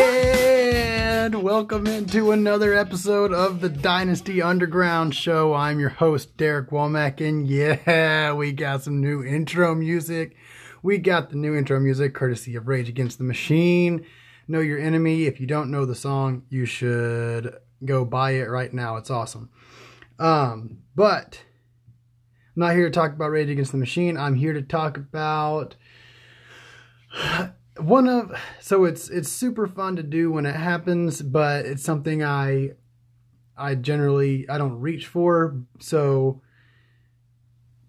And welcome into another episode of the Dynasty Underground Show. I'm your host, Derek Womack, and yeah, we got some new intro music. We got the new intro music courtesy of Rage Against the Machine. Know Your Enemy. If you don't know the song, you should go buy it right now. It's awesome. Um, but I'm not here to talk about Rage Against the Machine. I'm here to talk about one of so it's it's super fun to do when it happens, but it's something I I generally I don't reach for. So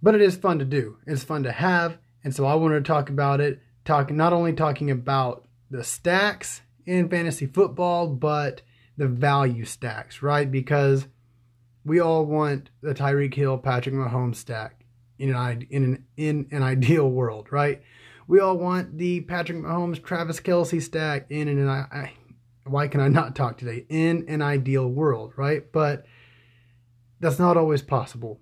but it is fun to do. It's fun to have, and so I wanted to talk about it. Talking not only talking about the stacks in fantasy football, but the value stacks, right? Because we all want the Tyreek Hill, Patrick Mahomes stack in an in an in an ideal world, right? We all want the Patrick Mahomes, Travis Kelce stack in an I, why can I not talk today? In an ideal world, right? But that's not always possible.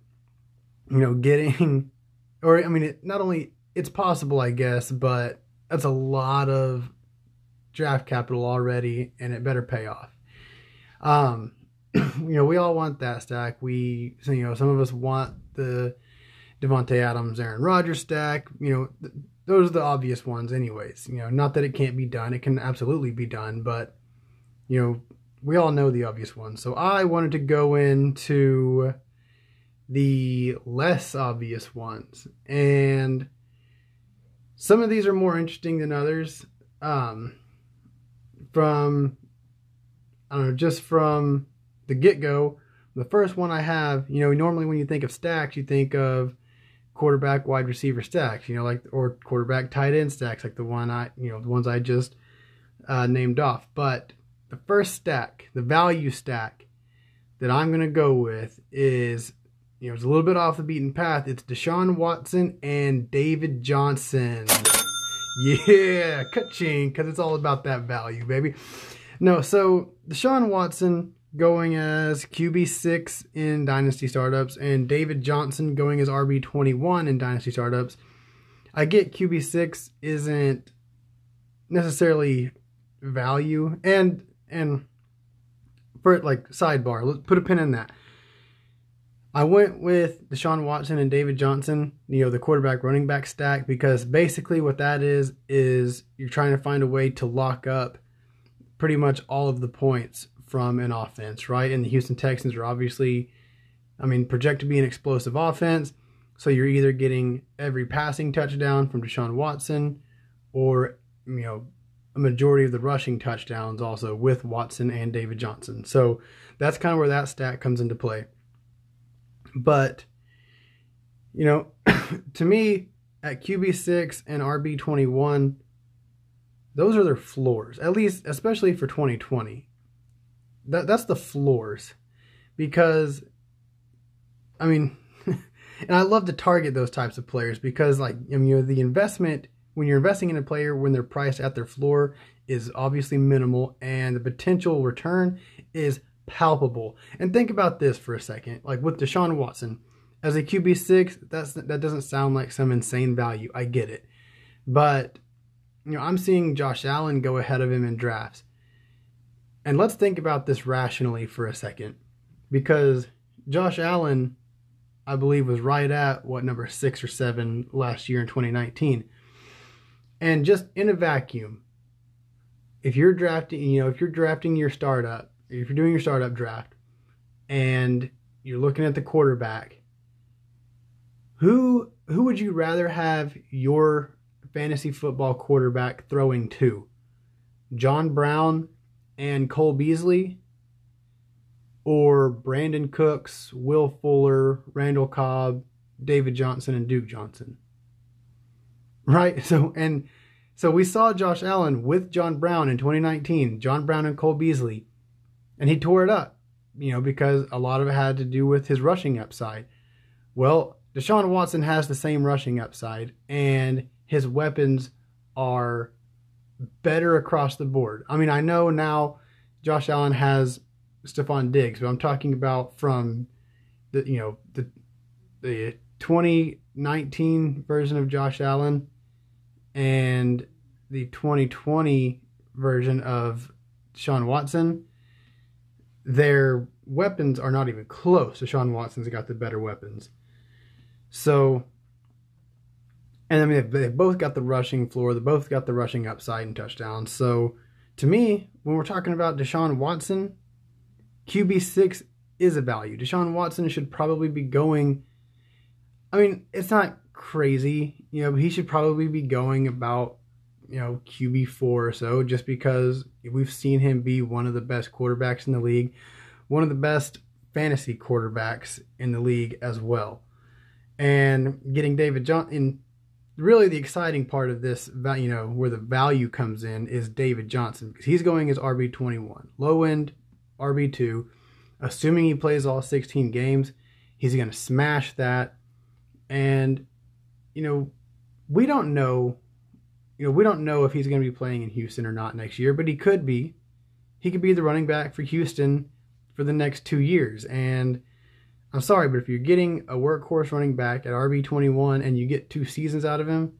You know, getting or I mean, it, not only it's possible, I guess, but that's a lot of draft capital already, and it better pay off. Um, you know, we all want that stack. We, you know, some of us want the Davante Adams, Aaron Rodgers stack. You know, those are the obvious ones, anyways. You know, not that it can't be done; it can absolutely be done. But you know, we all know the obvious ones. So I wanted to go into the less obvious ones, and some of these are more interesting than others. Um, from I don't know, just from the get go, the first one I have, you know, normally when you think of stacks, you think of quarterback, wide receiver stacks, you know, like or quarterback, tight end stacks, like the one I, you know, the ones I just uh, named off. But the first stack, the value stack that I'm gonna go with is, you know, it's a little bit off the beaten path. It's Deshaun Watson and David Johnson. Yeah, ka-ching, because it's all about that value, baby. No, so Deshaun Watson going as QB6 in Dynasty Startups and David Johnson going as RB21 in Dynasty Startups. I get QB6 isn't necessarily value and and for like sidebar, let's put a pin in that. I went with Deshaun Watson and David Johnson, you know, the quarterback running back stack, because basically what that is, is you're trying to find a way to lock up pretty much all of the points from an offense, right? And the Houston Texans are obviously, I mean, projected to be an explosive offense. So you're either getting every passing touchdown from Deshaun Watson or, you know, a majority of the rushing touchdowns also with Watson and David Johnson. So that's kind of where that stat comes into play. But, you know, to me, at QB6 and RB21, those are their floors, at least, especially for 2020. That, that's the floors. Because, I mean, and I love to target those types of players because, like, I mean, you know, the investment, when you're investing in a player when they're priced at their floor, is obviously minimal and the potential return is palpable. And think about this for a second. Like with Deshaun Watson, as a QB6, that's that doesn't sound like some insane value. I get it. But you know, I'm seeing Josh Allen go ahead of him in drafts. And let's think about this rationally for a second. Because Josh Allen, I believe, was right at what number six or seven last year in 2019. And just in a vacuum, if you're drafting, you know, if you're drafting your startup, if you're doing your startup draft and you're looking at the quarterback, who who would you rather have your fantasy football quarterback throwing to? John Brown and Cole Beasley or Brandin Cooks, Will Fuller, Randall Cobb, David Johnson and Duke Johnson? Right? So and so we saw Josh Allen with John Brown in 2019, John Brown and Cole Beasley, and he tore it up, you know, because a lot of it had to do with his rushing upside. Well, Deshaun Watson has the same rushing upside, and his weapons are better across the board. I mean, I know now Josh Allen has Stefon Diggs, but I'm talking about from the you know the the 2019 version of Josh Allen and the 2020 version of Sean Watson, their weapons are not even close. Sean Watson's got the better weapons. So, and I mean, they've both got the rushing floor. They both got the rushing upside and touchdowns. So, to me, when we're talking about Deshaun Watson, QB6 is a value. Deshaun Watson should probably be going. I mean, it's not crazy, you know, but he should probably be going about, you know, QB4 or so, just because we've seen him be one of the best quarterbacks in the league, one of the best fantasy quarterbacks in the league as well. And getting David Johnson, really the exciting part of this, you know, where the value comes in is David Johnson because he's going as RB21, low end RB2. Assuming he plays all 16 games, he's going to smash that. And, you know, we don't know, you know, we don't know if he's going to be playing in Houston or not next year, but he could be. He could be the running back for Houston for the next two years. And I'm sorry, but if you're getting a workhorse running back at RB21 and you get two seasons out of him,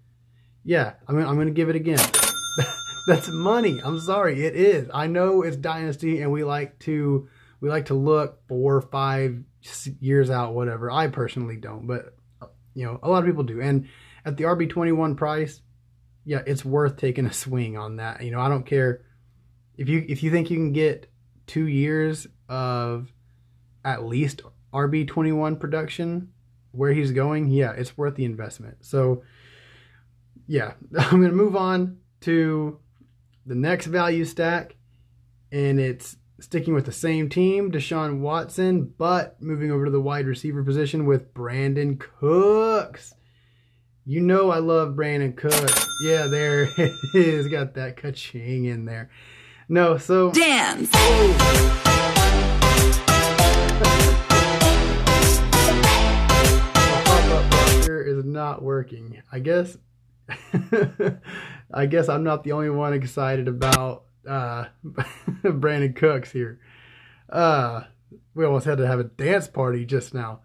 yeah, I'm, I'm going to give it again. That's money. I'm sorry, it is. I know it's dynasty, and we like to we like to look four or five years out, whatever. I personally don't, but you know, a lot of people do. And at the RB21 price, yeah, it's worth taking a swing on that. You know, I don't care if you if you think you can get two years of at least RB21 production where he's going, yeah, it's worth the investment. So, yeah, I'm going to move on to the next value stack, and it's sticking with the same team, Deshaun Watson, but moving over to the wide receiver position with Brandin Cooks. You know I love Brandin Cooks. Yeah, there it is. Got that ka-ching in there. No, so dance. is not working. I guess I guess I'm not the only one excited about uh, Brandin Cooks here. Uh, we almost had to have a dance party just now.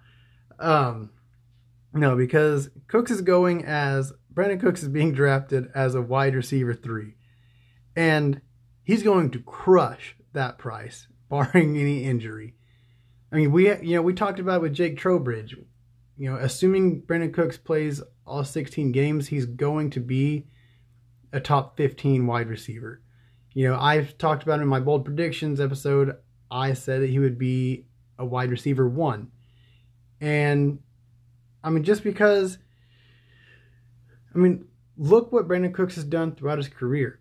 Um, no, because Cooks is going as Brandin Cooks is being drafted as a wide receiver three, and he's going to crush that price, barring any injury. I mean, we you know we talked about with Jake Trowbridge. You know, assuming Brandin Cooks plays all 16 games, he's going to be a top 15 wide receiver. You know, I've talked about in my bold predictions episode, I said that he would be a wide receiver one. And I mean, just because, I mean, look what Brandin Cooks has done throughout his career.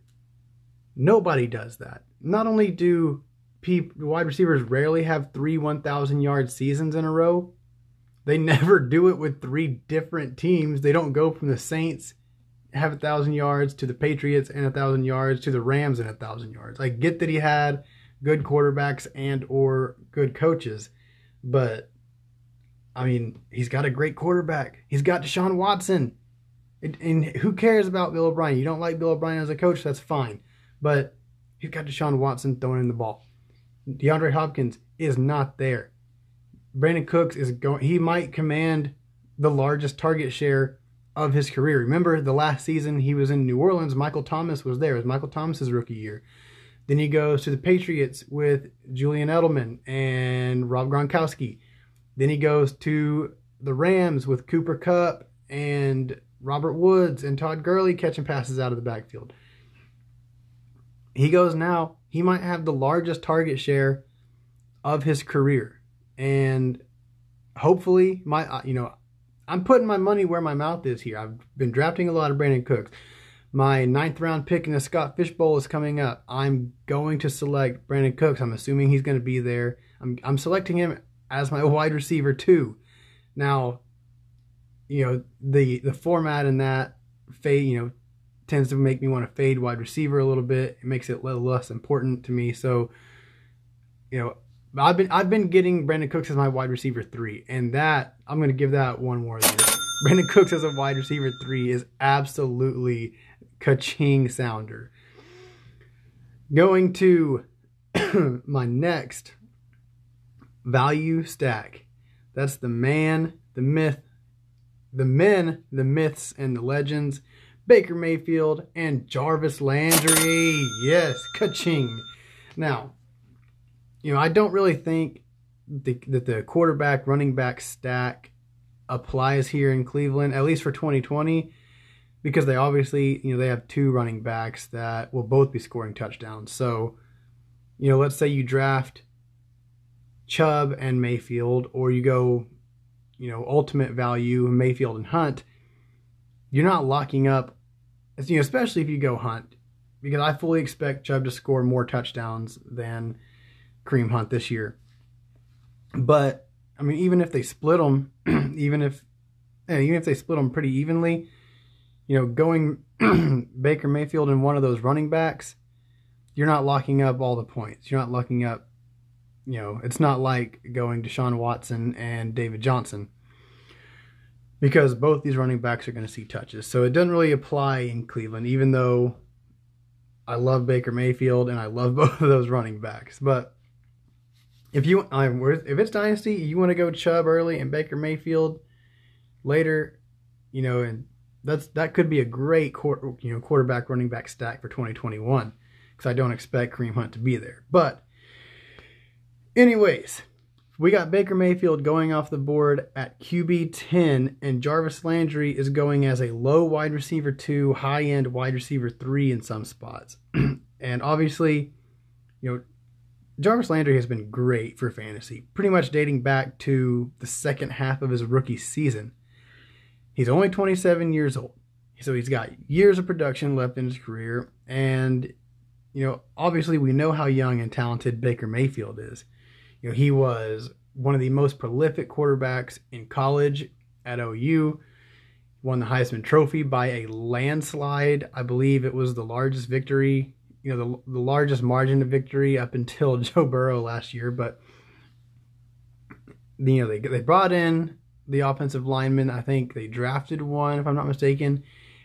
Nobody does that. Not only do people, wide receivers rarely have three 1,000 yard seasons in a row, they never do it with three different teams. They don't go from the Saints have a thousand yards to the Patriots and a thousand yards to the Rams and a thousand yards. I get that he had good quarterbacks and or good coaches, but I mean, he's got a great quarterback. He's got Deshaun Watson. And, who cares about Bill O'Brien? You don't like Bill O'Brien as a coach, that's fine. But he's got Deshaun Watson throwing in the ball. DeAndre Hopkins is not there. Brandin Cooks is going he might command the largest target share of his career. Remember the last season he was in New Orleans, Michael Thomas was there. It was Michael Thomas's rookie year. Then he goes to the Patriots with Julian Edelman and Rob Gronkowski. Then he goes to the Rams with Cooper Kupp and Robert Woods and Todd Gurley catching passes out of the backfield. He goes now, he might have the largest target share of his career. And hopefully, my uh, you know, I'm putting my money where my mouth is here. I've been drafting a lot of Brandin Cooks. My ninth round pick in the Scott Fish Bowl is coming up. I'm going to select Brandin Cooks. I'm assuming he's going to be there. I'm, I'm selecting him as my wide receiver too. Now, you know the the format in that fade, you know, tends to make me want to fade wide receiver a little bit. It makes it less important to me. So, you know, I've been I've been getting Brandin Cooks as my wide receiver three, and that I'm to give that one more. Year. Brandin Cooks as a wide receiver three is absolutely ka-ching sounder. Going to my next value stack. That's the man, the myth, the men, the myths, and the legends. Baker Mayfield and Jarvis Landry. Yes, ka-ching. Now, you know, I don't really think the, that the quarterback running back stack applies here in Cleveland, at least for 2020, because they obviously, you know, they have two running backs that will both be scoring touchdowns. So, you know, let's say you draft Chubb and Mayfield, or you go, you know, ultimate value Mayfield and Hunt. You're not locking up, you know, especially if you go Hunt, because I fully expect Chubb to score more touchdowns than Kareem Hunt this year. But I mean, even if they split them, even if even if they split them pretty evenly, you know, going Baker Mayfield and one of those running backs, you're not locking up all the points. You're not locking up you know, it's not like going Deshaun Watson and David Johnson because both these running backs are going to see touches. So it doesn't really apply in Cleveland, even though I love Baker Mayfield and I love both of those running backs. But if you if it's dynasty, you want to go Chubb early and Baker Mayfield later, you know, and that's that could be a great you know quarterback running back stack for 2021 because I don't expect Kareem Hunt to be there, but Anyways, we got Baker Mayfield going off the board at QB 10, and Jarvis Landry is going as a low wide receiver 2, high end wide receiver 3 in some spots. and obviously, you know, Jarvis Landry has been great for fantasy, pretty much dating back to the second half of his rookie season. He's only 27 years old, so he's got years of production left in his career. And, you know, obviously, we know how young and talented Baker Mayfield is. You know, he was one of the most prolific quarterbacks in college at OU. Won the Heisman Trophy by a landslide. I believe it was the largest victory, you know, the, the largest margin of victory up until Joe Burrow last year. But you know, they they brought in the offensive lineman. I think they drafted one, if I'm not mistaken,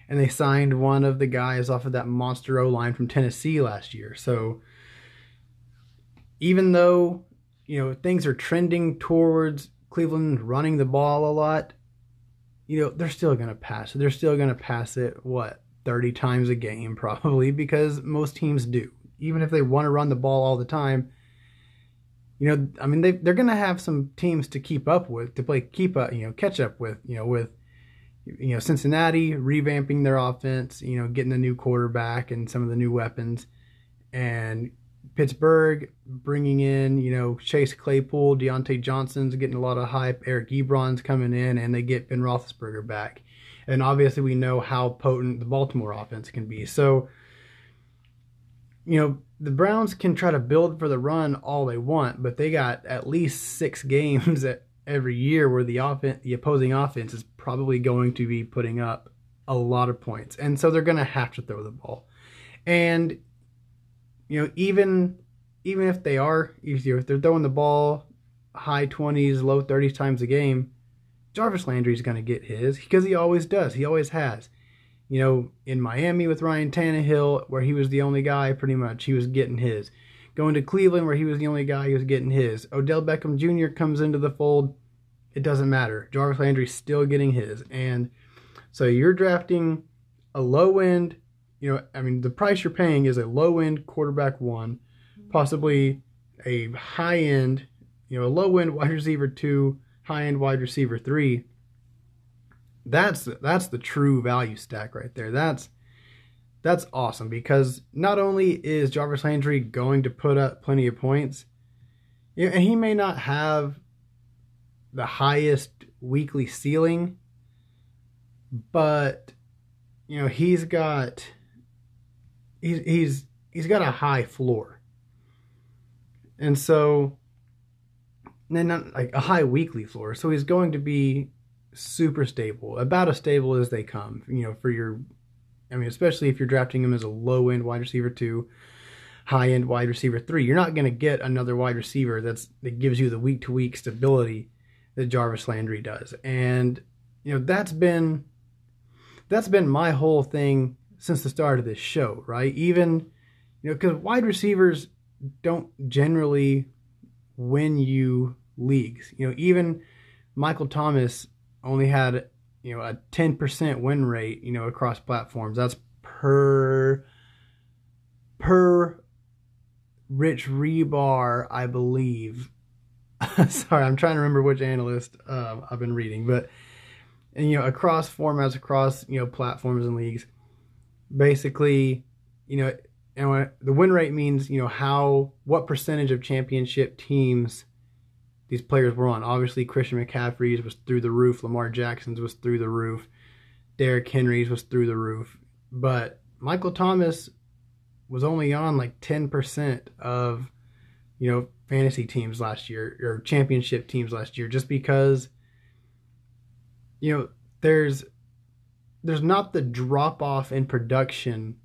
and they signed one of the guys off of that monster O line from Tennessee last year. So even though you know, things are trending towards Cleveland running the ball a lot, you know, they're still going to pass. They're still going to pass it, what, 30 times a game probably, because most teams do. Even if they want to run the ball all the time, you know, I mean, they, they're going to have some teams to keep up with, to play, keep up, you know, catch up with, you know, with, you know, Cincinnati revamping their offense, you know, getting a new quarterback and some of the new weapons and Pittsburgh bringing in, you know, Chase Claypool, Diontae Johnson's getting a lot of hype, Eric Ebron's coming in, and they get Ben Roethlisberger back. And obviously, we know how potent the Baltimore offense can be. So, you know, the Browns can try to build for the run all they want, but they got at least six games every year where the offense, the opposing offense is probably going to be putting up a lot of points, and so they're going to have to throw the ball. And you know, even even if they are easier, if they're throwing the ball high 20s, low 30s times a game, Jarvis Landry is going to get his because he always does. He always has. You know, in Miami with Ryan Tannehill, where he was the only guy, pretty much, he was getting his. Going to Cleveland, where he was the only guy, he was getting his. Odell Beckham Jr. comes into the fold. It doesn't matter. Jarvis Landry's still getting his. And so you're drafting a low end you know, I mean, the price you're paying is a low end quarterback one, possibly a high end, you know, a low end wide receiver two, high end wide receiver three. That's that's the true value stack right there. That's that's awesome because not only is Jarvis Landry going to put up plenty of points, and he may not have the highest weekly ceiling, but you know he's got he's he's he's got a high floor, and so then not like a high weekly floor. So he's going to be super stable, about as stable as they come. You know, for your, I mean, especially if you're drafting him as a low end wide receiver two, high end wide receiver three, you're not going to get another wide receiver that's that gives you the week to week stability that Jarvis Landry does, and you know that's been that's been my whole thing since the start of this show, right? Even, you know, because wide receivers don't generally win you leagues. You know, even Michael Thomas only had, you know, a 10% win rate, you know, across platforms. That's per per Rich Hribar, I believe. Sorry, I'm trying to remember which analyst uh, I've been reading, but and you know across formats, across you know platforms and leagues, basically, you know, and the win rate means you know how what percentage of championship teams these players were on. Obviously, Christian McCaffrey's was through the roof. Lamar Jackson's was through the roof. Derrick Henry's was through the roof. But Michael Thomas was only on like 10% of, you know, fantasy teams last year or championship teams last year just because, you know, there's there's not the drop off in production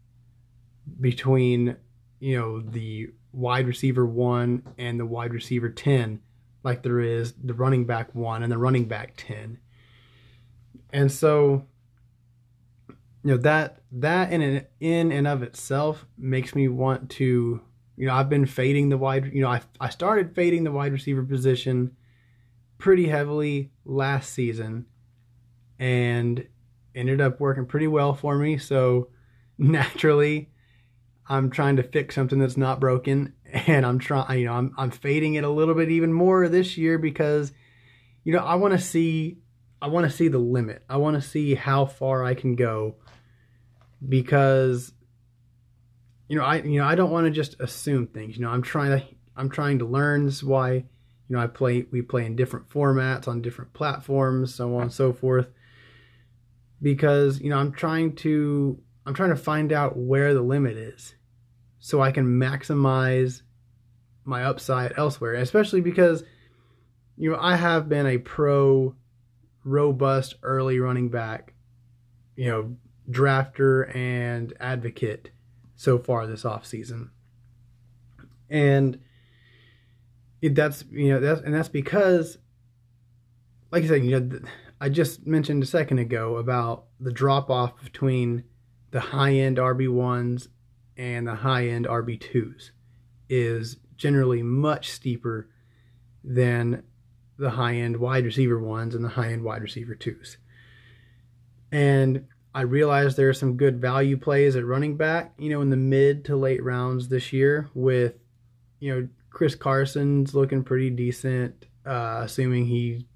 between, you know, the wide receiver 1 and the wide receiver 10 like there is the running back 1 and the running back 10. And so you know that that in and in and of itself makes me want to you know I've been fading the wide you know I I started fading the wide receiver position pretty heavily last season and ended up working pretty well for me so naturally I'm trying to fix something that's not broken and I'm trying you know I'm I'm fading it a little bit even more this year because you know I want to see I want to see the limit. I want to see how far I can go because you know I you know I don't want to just assume things. You know, I'm trying to I'm trying to learn. This is why you know I play we play in different formats on different platforms, so on and so forth. Because you know I'm trying to I'm trying to find out where the limit is, so I can maximize my upside elsewhere. Especially because you know I have been a pro, robust early running back. You know, drafter and advocate so far this offseason. And it, that's you know that's and that's because like I said, you know, I just mentioned a second ago about the drop off between the high end RB1s and the high end RB2s is generally much steeper than the high end wide receiver ones and the high end wide receiver twos. And I realize there are some good value plays at running back, you know, in the mid to late rounds this year with, you know, Chris Carson's looking pretty decent, uh, assuming he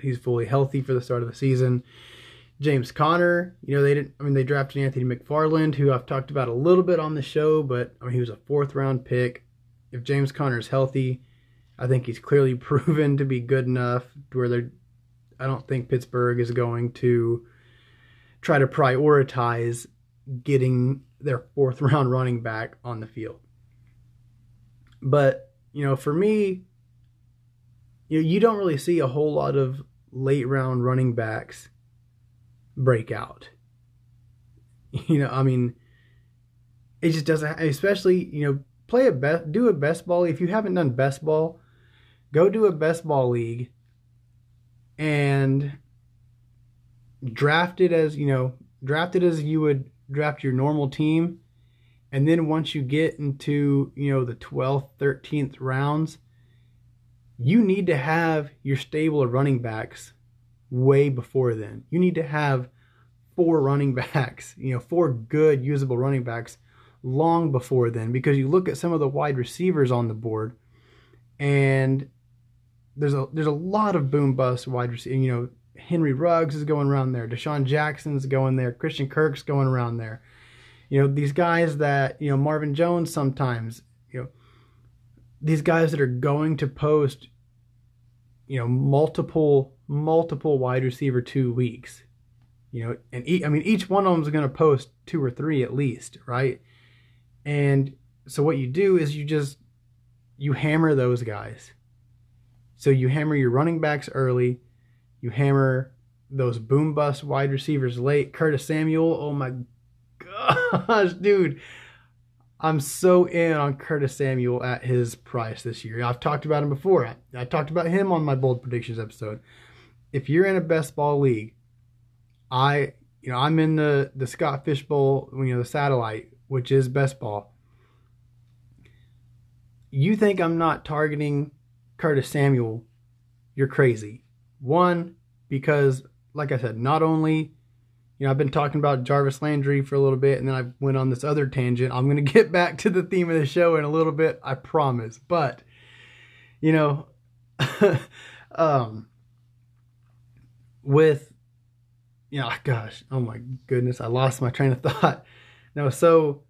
he's fully healthy for the start of the season. James Conner, you know, they didn't I mean they drafted Anthony McFarland, who I've talked about a little bit on the show, but I mean he was a fourth round pick. If James Conner is healthy, I think he's clearly proven to be good enough where they're I don't think Pittsburgh is going to try to prioritize getting their fourth round running back on the field. But, you know, for me, you know, you don't really see a whole lot of late round running backs break out. You know, I mean, it just doesn't, especially, you know, play a best, do a best ball. If you haven't done best ball, go do a best ball league and drafted as you know drafted as you would draft your normal team and then once you get into you know the 12th 13th rounds you need to have your stable of running backs way before then you need to have four running backs you know four good usable running backs long before then because you look at some of the wide receivers on the board and there's a there's a lot of boom bust wide receiver you know Henry Ruggs is going around there. DeSean Jackson's going there. Christian Kirk's going around there. You know, these guys that, you know, Marvin Jones sometimes, you know, these guys that are going to post, you know, multiple, multiple wide receiver two weeks. You know, and e- I mean, each one of them is going to post two or three at least, right? And so what you do is you just, you hammer those guys. So you hammer your running backs early you hammer those boom bust wide receivers late. Curtis Samuel, oh my gosh, dude. I'm so in on Curtis Samuel at his price this year. I've talked about him before. I, I talked about him on my bold predictions episode. If you're in a best ball league, I you know I'm in the the Scott Fish Bowl, you know the satellite, which is best ball. You think I'm not targeting Curtis Samuel? You're crazy. One, because, like I said, not only, you know, I've been talking about Jarvis Landry for a little bit and then I went on this other tangent. I'm to get back to the theme of the show in a little bit, I promise. But, you know, um, with, you know, gosh, oh my goodness, I lost my train of thought. No, so,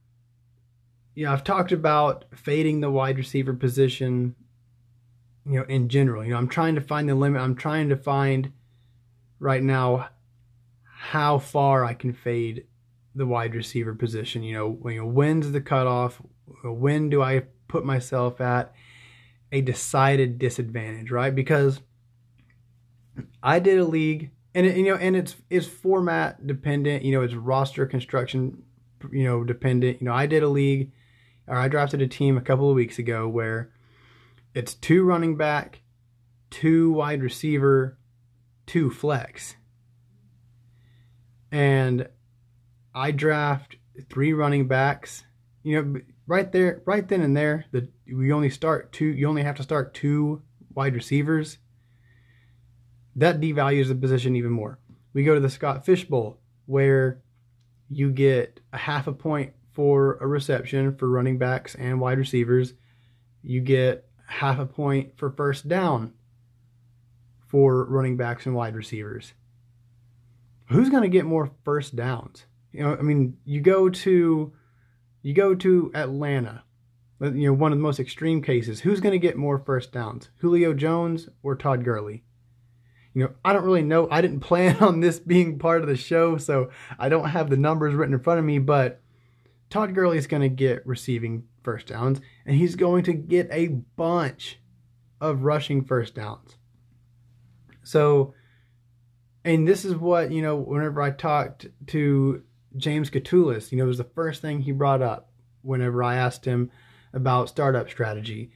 you know, I've talked about fading the wide receiver position, you know, in general. You know, I'm trying to find the limit. I'm trying to find right now how far I can fade the wide receiver position. You know, you know when's the cutoff? When do I put myself at a decided disadvantage, right? Because I did a league, and it, you know, and it's it's format dependent. You know, it's roster construction, you know, dependent. You know, I did a league, or I drafted a team a couple of weeks ago where it's two running back, two wide receiver, two flex and I draft three running backs. You know, right there, right then and there, the we only start two. You only have to start two wide receivers. That devalues the position even more. We go to the Scott Fish Bowl where you get a half a point for a reception for running backs and wide receivers. You get half a point for first down for running backs and wide receivers who's going to get more first downs? You know, I mean, you go to you go to Atlanta, you know, one of the most extreme cases. Who's going to get more first downs, Julio Jones or Todd Gurley? You know, I don't really know. I didn't plan on this being part of the show, so I don't have the numbers written in front of me. But Todd Gurley is going to get receiving first downs, and he's going to get a bunch of rushing first downs. So and this is what you know whenever i talked to james Catullus, you know it was the first thing he brought up whenever i asked him about startup strategy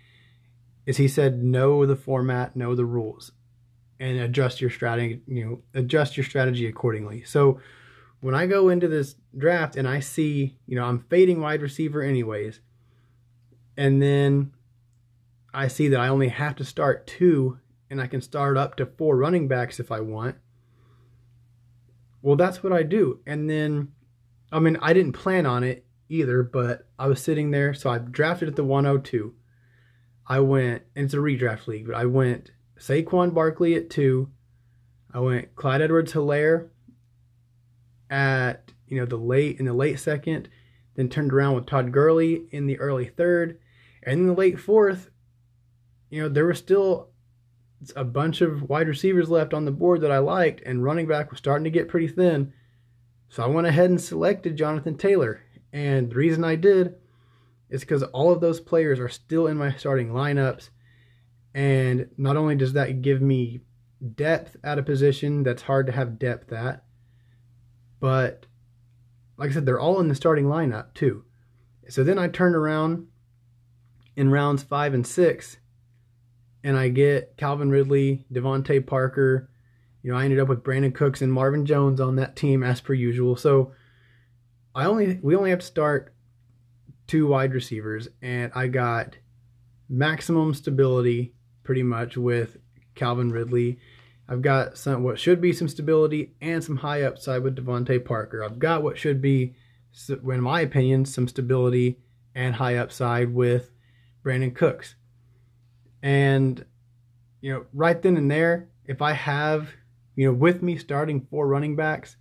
is he said know the format know the rules and adjust your strategy you know adjust your strategy accordingly so when i go into this draft and i see you know i'm fading wide receiver anyways and then i see that i only have to start two and i can start up to four running backs if i want well, that's what I do. And then, I mean, I didn't plan on it either, but I was sitting there. So I drafted at the 102. I went, and it's a redraft league, but I went Saquon Barkley at two. I went Clyde Edwards Helaire at, you know, the late, in the late second. Then turned around with Todd Gurley in the early third. And in the late fourth, you know, there was still a bunch of wide receivers left on the board that I liked, and running back was starting to get pretty thin. So I went ahead and selected Jonathan Taylor. And the reason I did is because all of those players are still in my starting lineups. And not only does that give me depth at a position that's hard to have depth at, but like I said, they're all in the starting lineup too. So then I turn around in rounds five and six and I get Calvin Ridley, DeVante Parker. You know, I ended up with Brandin Cooks and Marvin Jones on that team as per usual. So I only we only have to start two wide receivers, and I got maximum stability pretty much with Calvin Ridley. I've got some what should be some stability and some high upside with DeVante Parker. I've got what should be, in my opinion, some stability and high upside with Brandin Cooks. And, you know, right then and there, if I have, you know, with me starting four running backs,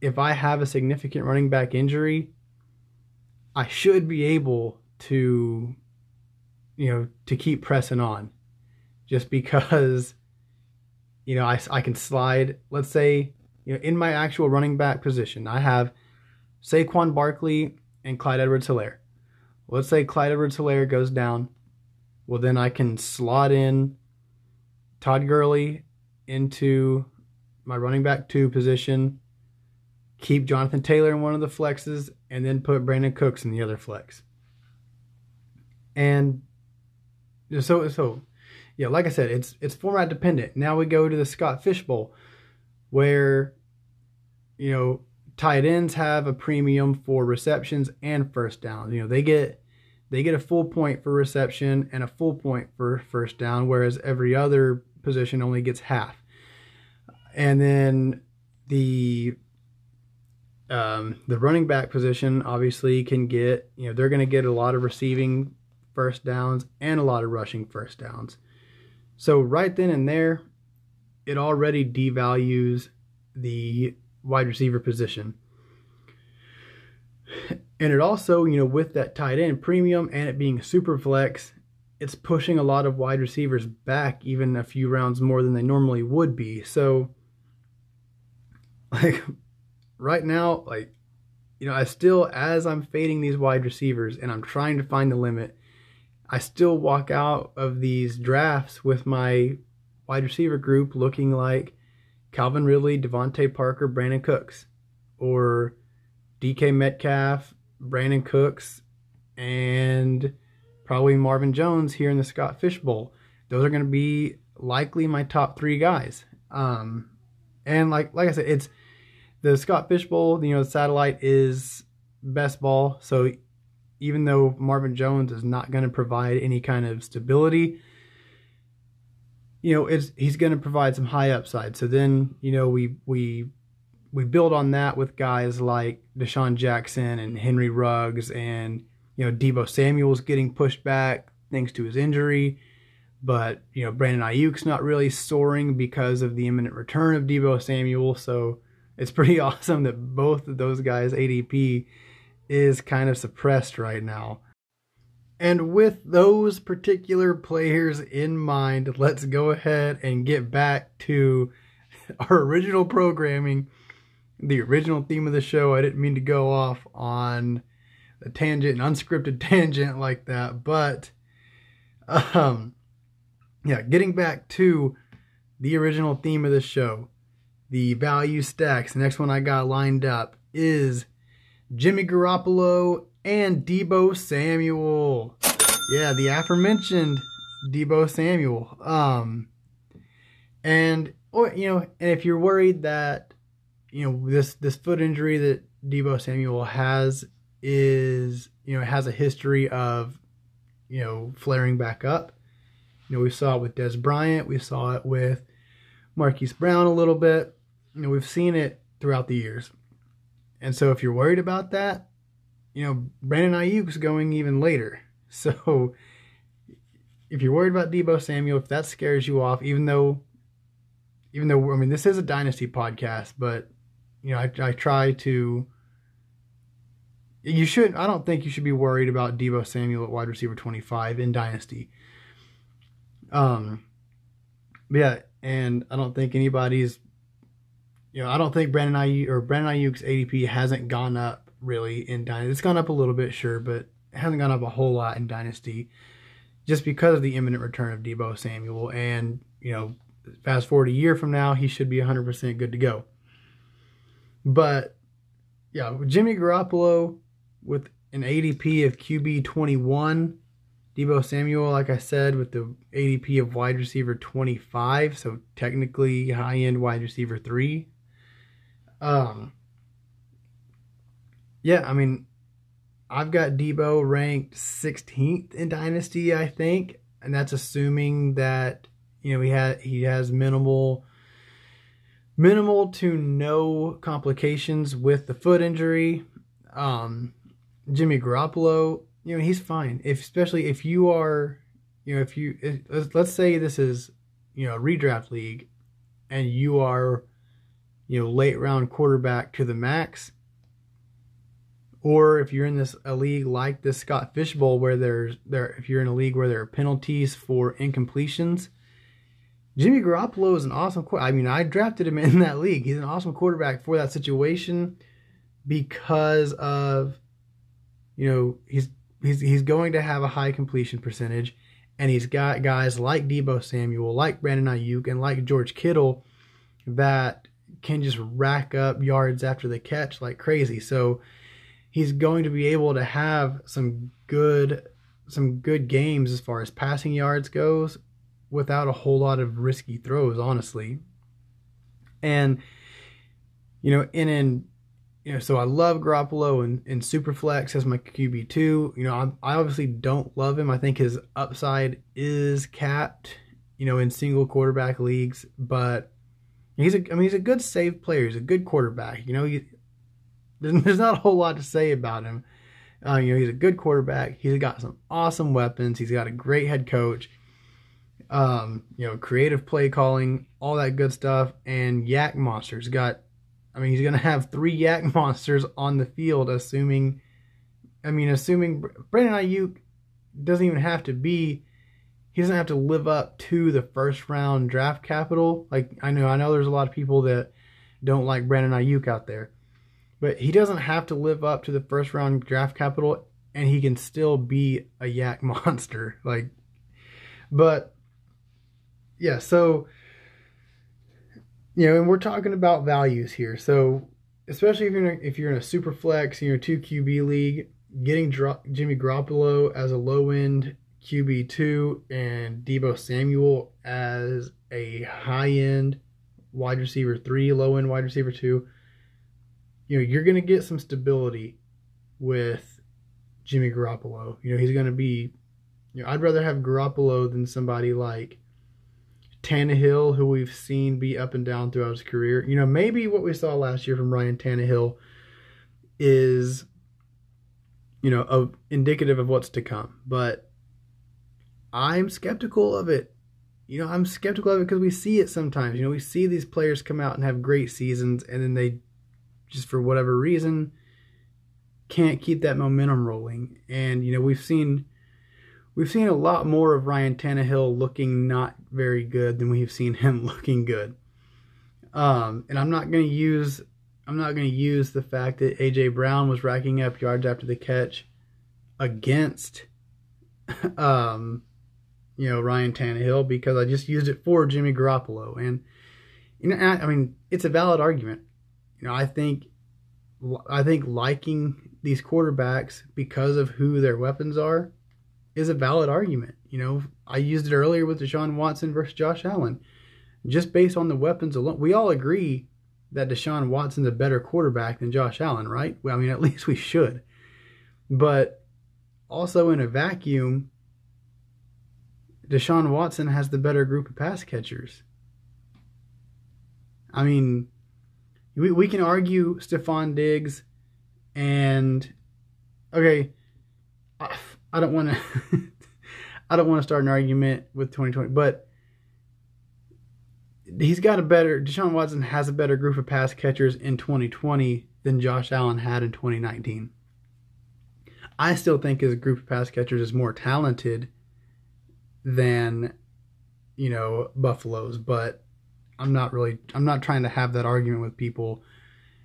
if I have a significant running back injury, I should be able to, you know, to keep pressing on just because, you know, I, I can slide, let's say, you know, in my actual running back position, I have Saquon Barkley and Clyde Edwards Helaire. Let's say Clyde Edwards Helaire goes down well, then I can slot in Todd Gurley into my running back two position, keep Jonathan Taylor in one of the flexes, and then put Brandin Cooks in the other flex. And so, so yeah, like I said, it's it's format dependent. Now we go to the Scott Fish Bowl, where you know tight ends have a premium for receptions and first downs. You know they get they get a full point for reception and a full point for first down, whereas every other position only gets half. And then the Um, the running back position obviously can get, you know, they're going to get a lot of receiving first downs and a lot of rushing first downs. So, right then and there, it already devalues the wide receiver position. And it also, you know, with that tight end premium and it being super flex, it's pushing a lot of wide receivers back even a few rounds more than they normally would be. So, like, right now, like, you know, I still, as I'm fading these wide receivers and I'm trying to find the limit, I still walk out of these drafts with my wide receiver group looking like Calvin Ridley, DeVante Parker, Brandin Cooks, or DK Metcalf, Brandin Cooks, and probably Marvin Jones here in the Scott Fish Bowl. Those are going to be likely my top three guys. Um, and like like I said, it's the Scott Fish Bowl. You know, the satellite is best ball. So even though Marvin Jones is not going to provide any kind of stability, you know, it's he's going to provide some high upside. So then, you know, we we we build on that with guys like DeSean Jackson and Henry Ruggs and you know Deebo Samuel's getting pushed back thanks to his injury. But you know Brandon Aiyuk's not really soaring because of the imminent return of Deebo Samuel. So it's pretty awesome that both of those guys' ADP is kind of suppressed right now. And with those particular players in mind, let's go ahead and get back to our original programming, the original theme of the show. I didn't mean to go off on a tangent, an unscripted tangent like that, but um yeah, getting back to the original theme of the show, the value stacks. The next one I got lined up is Jimmy Garoppolo and Deebo Samuel. Yeah, the aforementioned Deebo Samuel. Um, and or you know, and if you're worried that you know this this foot injury that Deebo Samuel has is you know has a history of you know flaring back up. You know, we saw it with Dez Bryant, we saw it with Marquise Brown a little bit. You know, we've seen it throughout the years. And so if you're worried about that, you know, Brandon Aiyuk's going even later. So if you're worried about Deebo Samuel, if that scares you off, even though, even though I mean this is a dynasty podcast, but you know I, I try to. You should. I don't think you should be worried about Deebo Samuel at wide receiver 25 in dynasty. Um, yeah, and I don't think anybody's. You know, I don't think Brandon Aiyuk or Brandon Aiyuk's ADP hasn't gone up really in Dynasty. It's gone up a little bit, sure, but it hasn't gone up a whole lot in Dynasty just because of the imminent return of Deebo Samuel. And, you know, fast forward a year from now, he should be 100% good to go. But, yeah, Jimmy Garoppolo with an ADP of QB 21. Deebo Samuel, like I said, with the ADP of wide receiver 25, so technically high end wide receiver 3. Um, yeah, I mean, I've got Deebo ranked 16th in Dynasty, I think, and that's assuming that you know he had he has minimal minimal to no complications with the foot injury. Um, Jimmy Garoppolo, you know, he's fine. If especially if you are, you know, if you if, let's say this is you know a redraft league, and you are, you know, late round quarterback to the max or if you're in this a league like this Scott Fish Bowl where there's there if you're in a league where there are penalties for incompletions, Jimmy Garoppolo is an awesome. Quarterback. I mean, I drafted him in that league. He's an awesome quarterback for that situation because of you know he's he's he's going to have a high completion percentage, and he's got guys like Deebo Samuel, like Brandon Aiyuk, and like George Kittle that can just rack up yards after the catch like crazy. So he's going to be able to have some good some good games as far as passing yards goes without a whole lot of risky throws, honestly. And you know, in in you know, so I love Garoppolo and, and Superflex as my QB two. You know, I, I obviously don't love him. I think his upside is capped. You know, in single quarterback leagues, but he's a I mean he's a good save player. He's a good quarterback. You know, he, There's not a whole lot to say about him. Uh, you know, he's a good quarterback. He's got some awesome weapons. He's got a great head coach. Um, you know, creative play calling, all that good stuff, and YAC monsters. Got, I mean, he's gonna have three YAC monsters on the field, assuming, I mean, assuming Brandon Aiyuk doesn't even have to be, he doesn't have to live up to the first round draft capital. Like I know, I know, there's a lot of people that don't like Brandon Aiyuk out there but he doesn't have to live up to the first round draft capital and he can still be a YAC monster. Like, but yeah, so, you know, and we're talking about values here. So, especially if you're in a, if you're in a super flex, in your two QB league, getting Jimmy Garoppolo as a low end QB two and Deebo Samuel as a high end wide receiver three, low end wide receiver two you know, you're going to get some stability with Jimmy Garoppolo. You know, he's going to be, you know, I'd rather have Garoppolo than somebody like Tannehill, who we've seen be up and down throughout his career. You know, maybe what we saw last year from Ryan Tannehill is, you know, of indicative of what's to come. But I'm skeptical of it. You know, I'm skeptical of it because we see it sometimes. You know, we see these players come out and have great seasons, and then they just for whatever reason can't keep that momentum rolling. And you know, we've seen we've seen a lot more of Ryan Tannehill looking not very good than we've seen him looking good. Um, and I'm not going to use I'm not going to use the fact that AJ Brown was racking up yards after the catch against um, you know Ryan Tannehill because I just used it for Jimmy Garoppolo and you know I, mean it's a valid argument you know, I think I think liking these quarterbacks because of who their weapons are is a valid argument. You know, I used it earlier with Deshaun Watson versus Josh Allen. Just based on the weapons alone, we all agree that Deshaun Watson's a better quarterback than Josh Allen, right? Well, I mean, at least we should. But also in a vacuum, Deshaun Watson has the better group of pass catchers. I mean, we, we can argue Stefon Diggs and okay, I, I don't want to I don't want to start an argument with 2020, but he's got a better Deshaun Watson has a better group of pass catchers in 2020 than Josh Allen had in 2019. I still think his group of pass catchers is more talented than you know Buffalo's, but I'm not really I'm not trying to have that argument with people.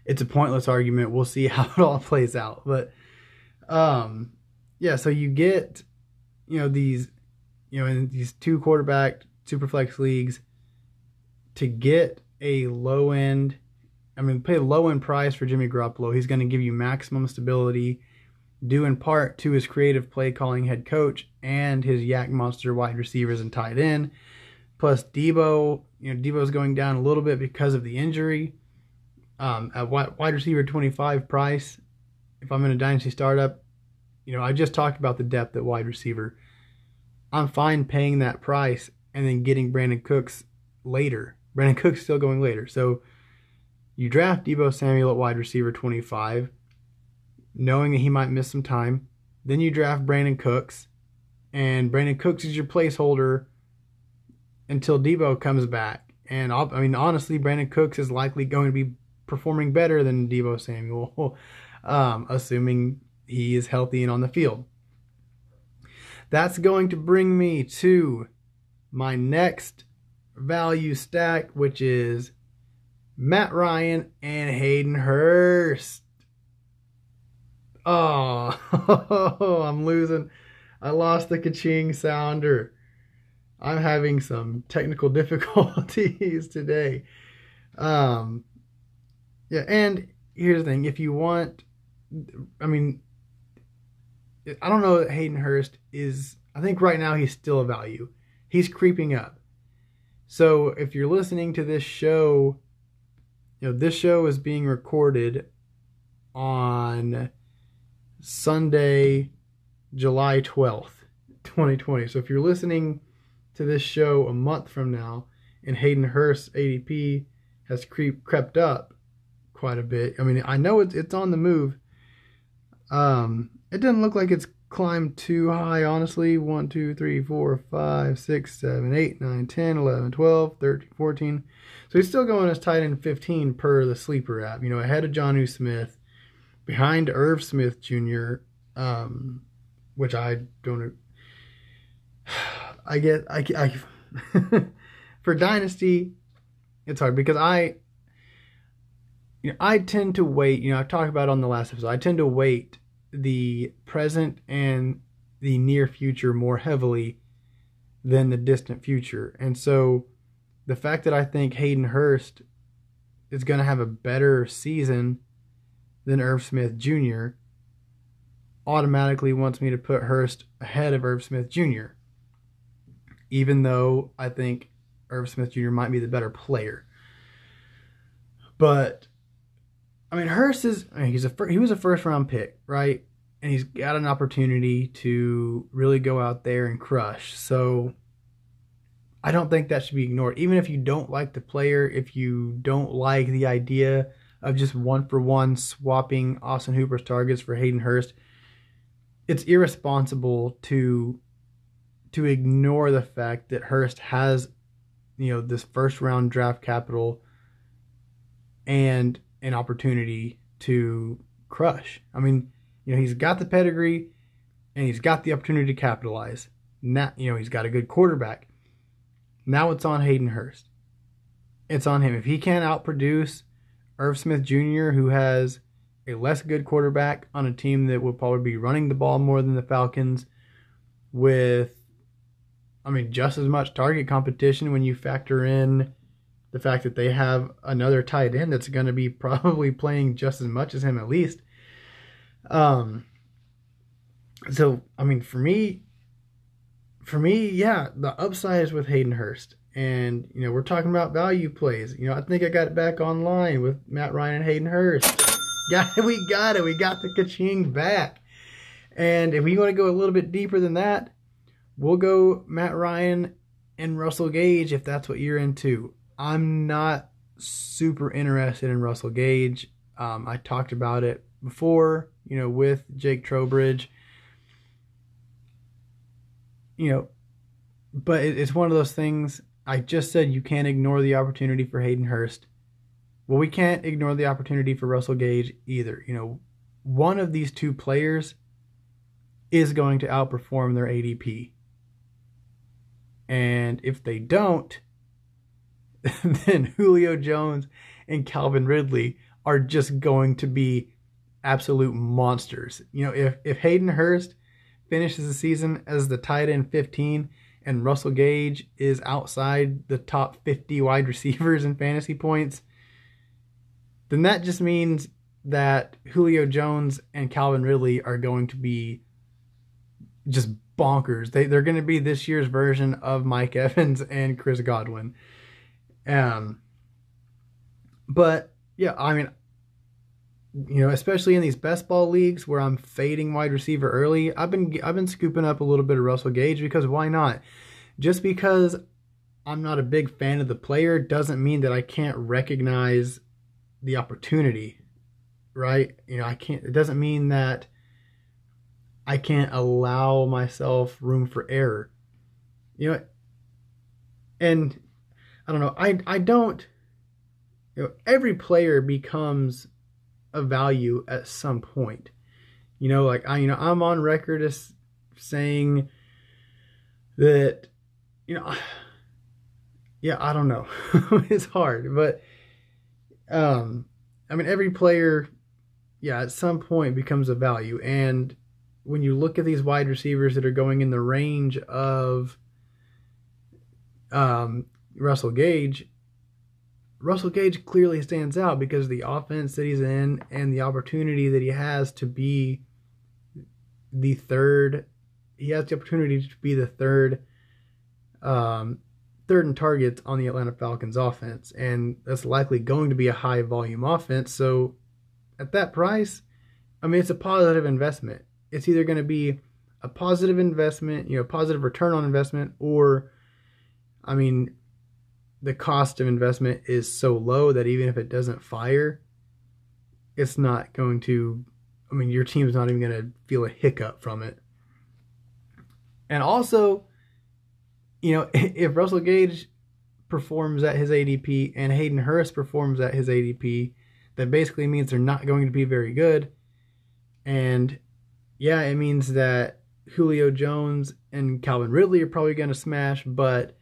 It's a pointless argument. We'll see how it all plays out. But um yeah, so you get you know these you know in these two quarterback super flex leagues to get a low end I mean pay a low end price for Jimmy Garoppolo. He's going to give you maximum stability due in part to his creative play calling head coach and his YAC monster wide receivers and tight end. Plus Deebo, you know, Deebo's going down a little bit because of the injury. Um, at wide receiver 25 price, if I'm in a dynasty startup, you know, I just talked about the depth at wide receiver. I'm fine paying that price and then getting Brandin Cooks later. Brandin Cooks still going later. So you draft Deebo Samuel at wide receiver 25, knowing that he might miss some time. Then you draft Brandin Cooks, and Brandin Cooks is your placeholder until Deebo comes back. And I'll, mean, honestly, Brandin Cooks is likely going to be performing better than Deebo Samuel, um, assuming he is healthy and on the field. That's going to bring me to my next value stack, which is Matt Ryan and Hayden Hurst. Oh, I'm losing. I lost the kaching sounder. I'm having some technical difficulties today. Um, yeah, and here's the thing: if you want, I mean, I don't know that Hayden Hurst is. I think right now he's still a value. He's creeping up. So if you're listening to this show, you know this show is being recorded on Sunday, July 12th, 2020. So if you're listening to this show a month from now and Hayden Hurst's ADP has creep, crept up quite a bit. I mean, I know it's it's on the move. Um, it doesn't look like it's climbed too high, honestly. 1, 2, 3, 4, 5, 6, 7, 8, 9, 10, 11, 12, 13, 14. So he's still going as tight end 15 per the sleeper app, you know, ahead of Jonnu Smith, behind Irv Smith Jr., um, which I don't. I get, I, I for Dynasty, it's hard because I, you know, I tend to wait. You know, I talked about on the last episode. I tend to wait the present and the near future more heavily than the distant future. And so the fact that I think Hayden Hurst is going to have a better season than Irv Smith Jr. automatically wants me to put Hurst ahead of Irv Smith Jr. Even though I think Irv Smith Jr. might be the better player. But I mean, Hurst is I mean, he's a he was a first round pick, right? And he's got an opportunity to really go out there and crush. So I don't think that should be ignored. Even if you don't like the player, if you don't like the idea of just one for one swapping Austin Hooper's targets for Hayden Hurst, it's irresponsible to to ignore the fact that Hurst has you know this first round draft capital and an opportunity to crush. I mean, you know, he's got the pedigree and he's got the opportunity to capitalize. Now, you know, he's got a good quarterback. Now it's on Hayden Hurst. It's on him. If he can't outproduce Irv Smith Jr., who has a less good quarterback on a team that will probably be running the ball more than the Falcons, with, I mean, just as much target competition when you factor in the fact that they have another tight end that's going to be probably playing just as much as him at least. Um, so I mean, for me, for me, yeah, the upside is with Hayden Hurst, and you know we're talking about value plays. You know, I think I got it back online with Matt Ryan and Hayden Hurst. Got it, we got it, we got the kaching back. And if we want to go a little bit deeper than that, we'll go Matt Ryan and Russell Gage if that's what you're into. I'm not super interested in Russell Gage. Um, I talked about it before, you know, with Jake Trowbridge. You know, but it, it's one of those things. I just said you can't ignore the opportunity for Hayden Hurst. Well, we can't ignore the opportunity for Russell Gage either. You know, one of these two players is going to outperform their ADP. And if they don't, then Julio Jones and Calvin Ridley are just going to be absolute monsters. You know, if if Hayden Hurst finishes the season as the tight end 15 and Russell Gage is outside the top 50 wide receivers in fantasy points, then that just means that Julio Jones and Calvin Ridley are going to be just bonkers. They they're going to be this year's version of Mike Evans and Chris Godwin. Um, but yeah, I mean, you know, especially in these best ball leagues where I'm fading wide receiver early, I've been I've been scooping up a little bit of Russell Gage because why not? Just because I'm not a big fan of the player doesn't mean that I can't recognize the opportunity, right? You know, I can't. It doesn't mean that I can't allow myself room for error. You know, and I don't know. I I don't. You know, every player becomes a value at some point. You know, like I, you know, I'm on record as saying that, you know, yeah, I don't know. it's hard, but, um, I mean, every player, yeah, at some point becomes a value. And when you look at these wide receivers that are going in the range of, um, Russell Gage, Russell Gage clearly stands out because the offense that he's in and the opportunity that he has to be the third. He has the opportunity to be the third, um, third in targets on the Atlanta Falcons offense, and that's likely going to be a high volume offense. So, at that price, I mean, it's a positive investment. It's either going to be a positive investment, you know, positive return on investment, or, I mean, the cost of investment is so low that even if it doesn't fire, it's not going to. I mean, your team's not even going to feel a hiccup from it. And also, you know, if Russell Gage performs at his ADP and Hayden Hurst performs at his ADP, that basically means they're not going to be very good. And yeah, it means that Julio Jones and Calvin Ridley are probably going to smash, but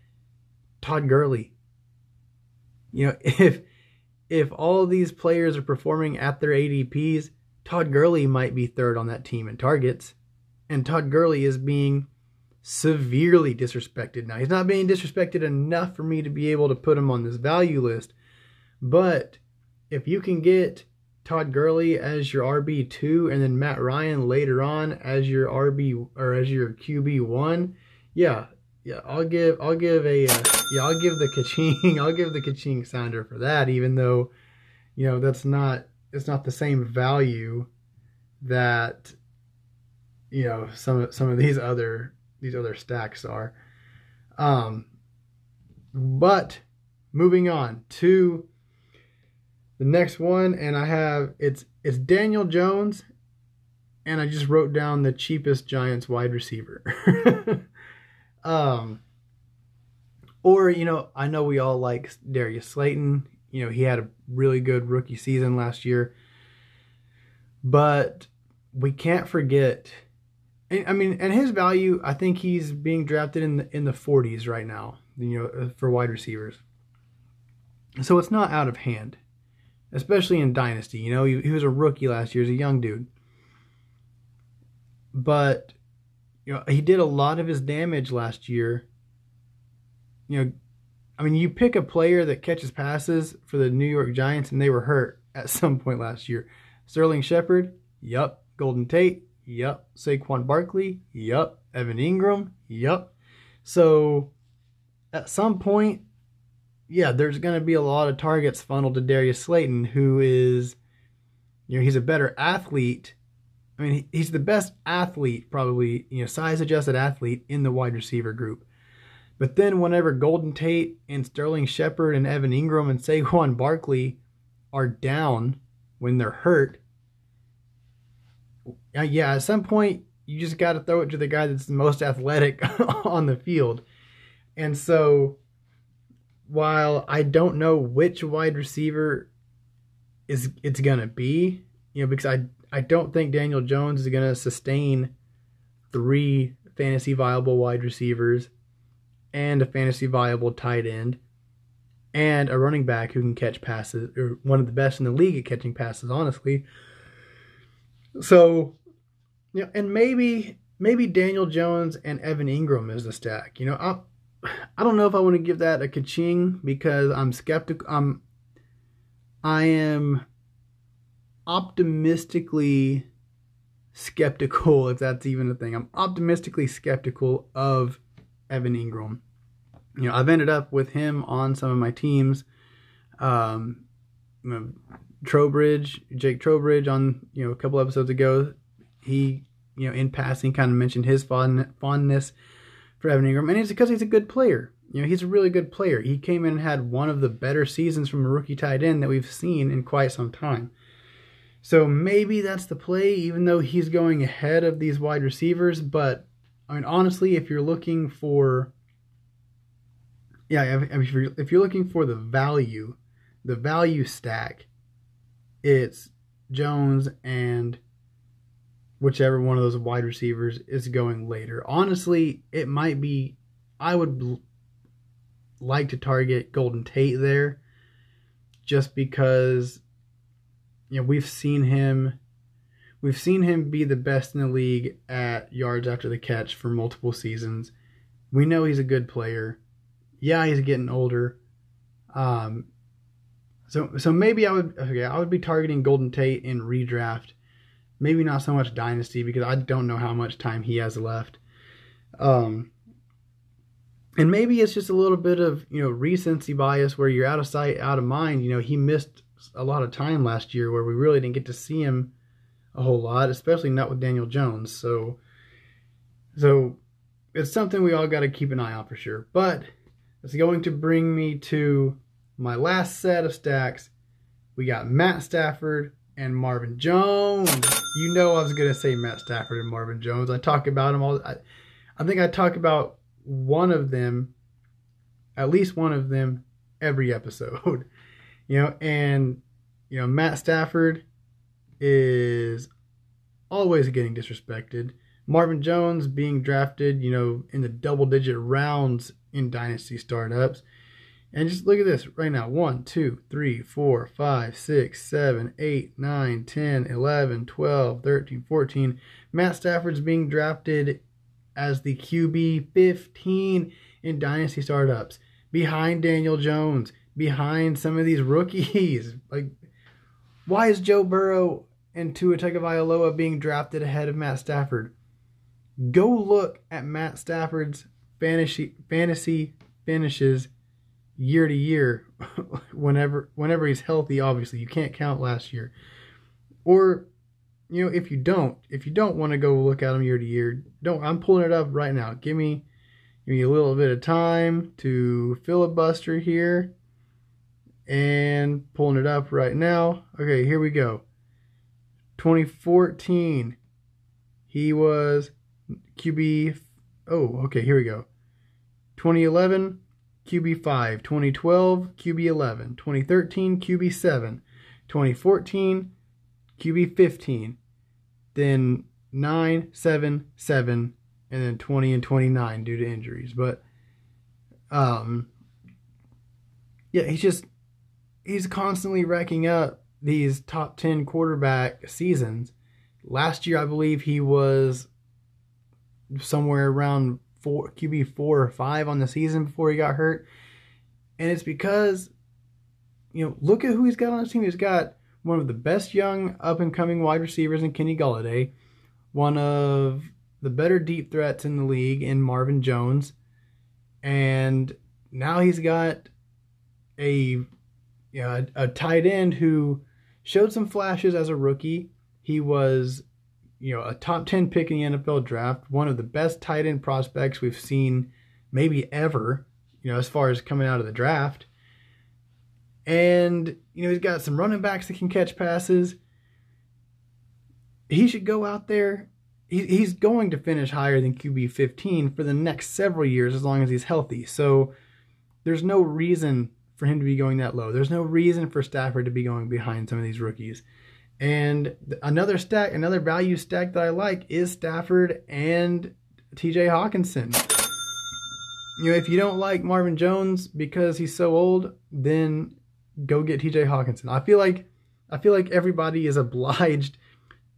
Todd Gurley, you know, if if all these players are performing at their ADPs, Todd Gurley might be third on that team in targets. And Todd Gurley is being severely disrespected. Now, he's not being disrespected enough for me to be able to put him on this value list. But if you can get Todd Gurley as your RB2 and then Matt Ryan later on as your RB or as your QB1, yeah, yeah, I'll give I'll give a uh, yeah I'll give the kaching I'll give the kaching sounder for that even though you know that's not it's not the same value that you know some some of these other these other stacks are. Um but moving on to the next one and I have it's it's Daniel Jones and I just wrote down the cheapest Giants wide receiver Um, or you know, I know we all like Darius Slayton. You know, he had a really good rookie season last year, but we can't forget. I mean, and his value, I think he's being drafted in the in the 40s right now. You know, for wide receivers. So it's not out of hand, especially in dynasty. You know, he, he was a rookie last year, he's a young dude, but you know, he did a lot of his damage last year. You know, I mean, you pick a player that catches passes for the New York Giants, and they were hurt at some point last year. Sterling Shepard, yup. Golden Tate, yup. Saquon Barkley, yup. Evan Engram, yup. So at some point, yeah, there's going to be a lot of targets funneled to Darius Slayton, who is, you know, he's a better athlete I mean, he's the best athlete, probably, you know, size adjusted athlete in the wide receiver group. But then whenever Golden Tate and Sterling Shepard and Evan Engram and Saquon Barkley are down when they're hurt, uh, yeah, at some point you just got to throw it to the guy that's the most athletic on the field. And so while I don't know which wide receiver is it's going to be, you know, because I I don't think Daniel Jones is going to sustain three fantasy viable wide receivers and a fantasy viable tight end and a running back who can catch passes, or one of the best in the league at catching passes, honestly. So, you know, and maybe maybe Daniel Jones and Evan Engram is the stack. You know, I I don't know if I want to give that a kaching because I'm skeptical. I'm I am optimistically skeptical, if that's even a thing. I'm optimistically skeptical of Evan Engram. You know, I've ended up with him on some of my teams. Um, Trowbridge, Jake Trowbridge, on you know a couple episodes ago, he you know in passing kind of mentioned his fond, fondness for Evan Engram, and it's because he's a good player. You know, he's a really good player. He came in and had one of the better seasons from a rookie tight end that we've seen in quite some time. So maybe that's the play, even though he's going ahead of these wide receivers. But I mean, honestly, if you're looking for, yeah, if you're, if you're looking for the value, the value stack, it's Jones and whichever one of those wide receivers is going later. Honestly, it might be. I would like to target Golden Tate there, just because you know, we've seen him we've seen him be the best in the league at yards after the catch for multiple seasons. We know he's a good player. Yeah, he's getting older. Um, so so maybe I would okay, I would be targeting Golden Tate in redraft. Maybe not so much dynasty because I don't know how much time he has left. Um, and maybe it's just a little bit of you know recency bias where you're out of sight, out of mind. You know, he missed a lot of time last year where we really didn't get to see him a whole lot, especially not with Daniel Jones. So, so it's something we all got to keep an eye on for sure. But it's going to bring me to my last set of stacks. We got Matt Stafford and Marvin Jones. You know I was gonna say Matt Stafford and Marvin Jones. I talk about them all. I, I think I talk about one of them, at least one of them, every episode. You know, and you know Matt Stafford is always getting disrespected. Marvin Jones being drafted, you know, in the double digit rounds in dynasty startups. And just look at this right now 1, 2, 3, 4, 5, 6, 7, 8, 9, 10, 11, 12, 13, 14. Matt Stafford's being drafted as the QB 15 in dynasty startups behind Daniel Jones, behind some of these rookies. Like, why is Joe Burrow and Tua Tagovailoa being drafted ahead of Matt Stafford? Go look at Matt Stafford's fantasy fantasy finishes year to year whenever whenever he's healthy obviously you can't count last year or you know if you don't if you don't want to go look at him year to year don't i'm pulling it up right now give me give me a little bit of time to filibuster here and pulling it up right now. Okay here we go. 2014 he was qb oh okay here we go. 2011 QB5, 2012 QB11, 2013 QB7, 2014 QB15, then 9, 7, 7, and then 20 and 29 due to injuries. But um yeah, he's just he's constantly racking up these top 10 quarterback seasons. Last year I believe he was somewhere around four QB four or five on the season before he got hurt, and it's because you know look at who he's got on his team. He's got one of the best young up and coming wide receivers in Kenny Golladay, one of the better deep threats in the league in Marvin Jones, and now he's got a you know, a, a tight end who showed some flashes as a rookie. He was you know, a top 10 pick in the NFL draft, one of the best tight end prospects we've seen maybe ever, you know, as far as coming out of the draft. And, you know, he's got some running backs that can catch passes. He should go out there. he's going to finish higher than QB 15 for the next several years as long as he's healthy. So there's no reason for him to be going that low. There's no reason for Stafford to be going behind some of these rookies. And another stack, another value stack that I like is Stafford and TJ Hockenson. You know, if you don't like Marvin Jones because he's so old, then go get TJ Hockenson. I feel like I feel like everybody is obliged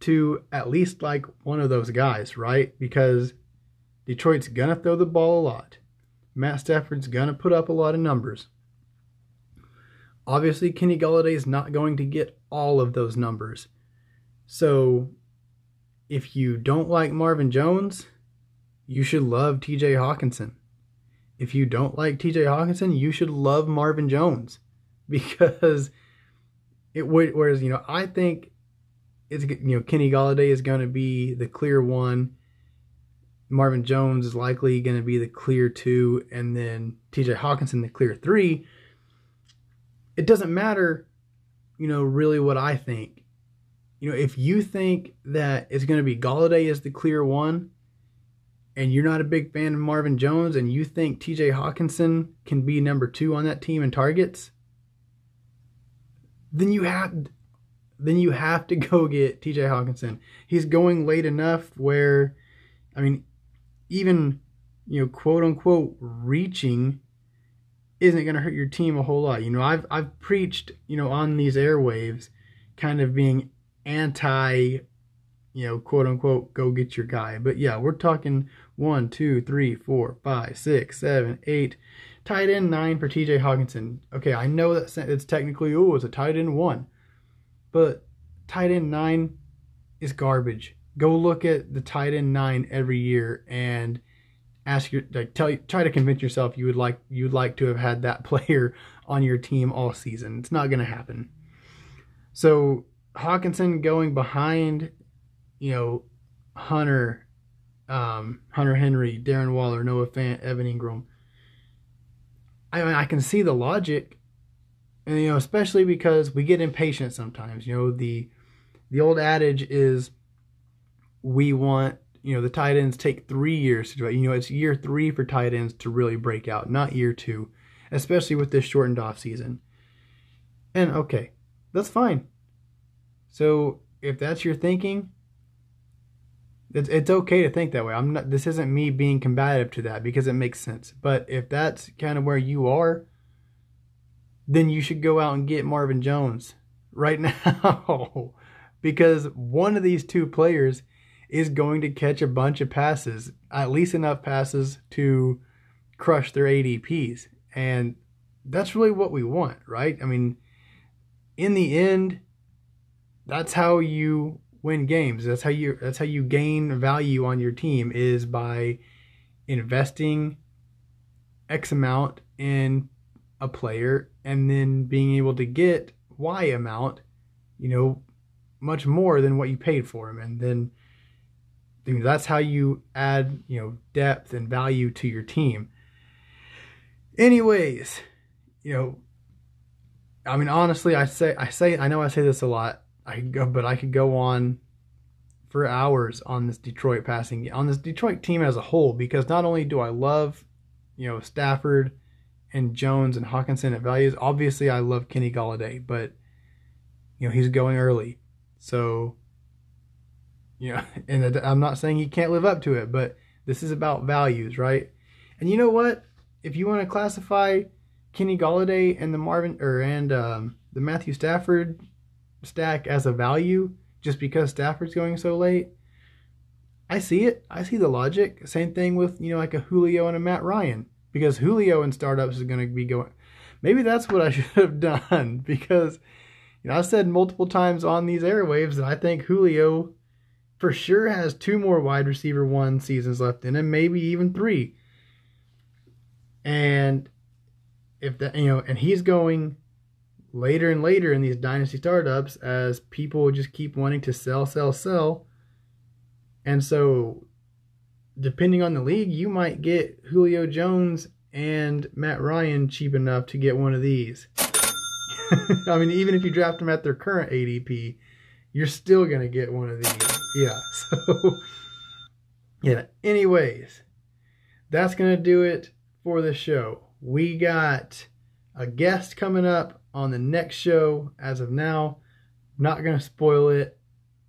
to at least like one of those guys, right? Because Detroit's gonna throw the ball a lot. Matt Stafford's gonna put up a lot of numbers. Obviously, Kenny Golladay is not going to get all of those numbers. So, if you don't like Marvin Jones, you should love TJ Hockenson. If you don't like TJ Hockenson, you should love Marvin Jones because it would. Whereas, you know, I think it's, you know, Kenny Golladay is going to be the clear one. Marvin Jones is likely going to be the clear two, and then TJ Hockenson the clear three it doesn't matter, you know, really what I think. You know, if you think that it's going to be Golladay as the clear one, and you're not a big fan of Marvin Jones, and you think TJ Hockenson can be number two on that team in targets, then you have then you have to go get TJ Hockenson. He's going late enough where, I mean, even you know, quote unquote, reaching isn't going to hurt your team a whole lot. You know, I've I've preached, you know, on these airwaves, kind of being anti, you know, quote unquote, go get your guy. But yeah, we're talking one, two, three, four, five, six, seven, eight, tight end nine for T.J. Hockenson. Okay, I know that it's technically oh, it's a tight end one, but tight end nine is garbage. Go look at the tight end nine every year and ask your like tell try to convince yourself you would like you'd like to have had that player on your team all season. It's not going to happen. So Hockenson going behind, you know, Hunter, um, Hunter Henry, Darren Waller, Noah Fant, Evan Engram. I mean, I can see the logic, and you know, especially because we get impatient sometimes. You know, the the old adage is we want you know the tight ends take three years to do it. You know it's year three for tight ends to really break out, not year two, especially with this shortened off season. And okay, that's fine. So if that's your thinking, it's it's okay to think that way. I'm not. This isn't me being combative to that because it makes sense. But if that's kind of where you are, then you should go out and get Marvin Jones right now because one of these two players is going to catch a bunch of passes, at least enough passes to crush their ADPs. And that's really what we want, right? I mean, in the end, that's how you win games. That's how you that's how you gain value on your team is by investing X amount in a player and then being able to get Y amount, you know, much more than what you paid for him. And then I mean, that's how you add, you know, depth and value to your team. Anyways, you know, I mean, honestly, I say, I say, I know I say this a lot. I go, but I could go on for hours on this Detroit passing on this Detroit team as a whole because not only do I love, you know, Stafford and Jones and Hockenson at values. Obviously, I love Kenny Golladay, but you know he's going early, so you know, and I'm not saying he can't live up to it, but this is about values, right? And you know what? If you want to classify Kenny Golladay and the Marvin or and um, the Matthew Stafford stack as a value just because Stafford's going so late, I see it. I see the logic. Same thing with you know like a Julio and a Matt Ryan because Julio in startups is going to be going. Maybe that's what I should have done because you know I've said multiple times on these airwaves that I think Julio for sure has two more wide receiver one seasons left in him, maybe even three. And if that, you know, and he's going later and later in these dynasty startups as people just keep wanting to sell, sell, sell. And so, depending on the league, you might get Julio Jones and Matt Ryan cheap enough to get one of these. I mean, even if you draft them at their current ADP, you're still going to get one of these yeah. So, yeah. Anyways, that's going to do it for the show. We got a guest coming up on the next show as of now. Not going to spoil it,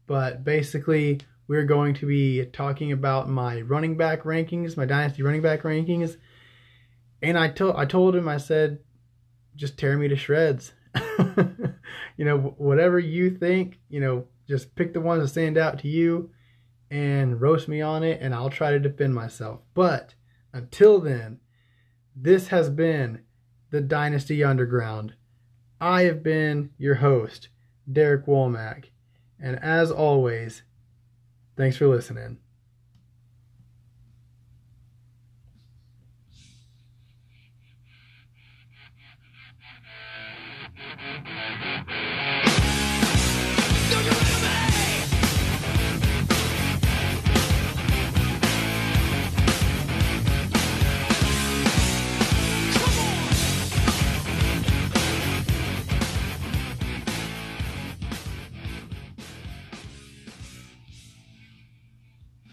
but basically, we're going to be talking about my running back rankings, my dynasty running back rankings. And I told I told him I said just tear me to shreds. you know, whatever you think, you know, just pick the ones that stand out to you and roast me on it, and I'll try to defend myself. But until then, this has been the Dynasty Underground. I have been your host, Derek Womack. And as always, thanks for listening.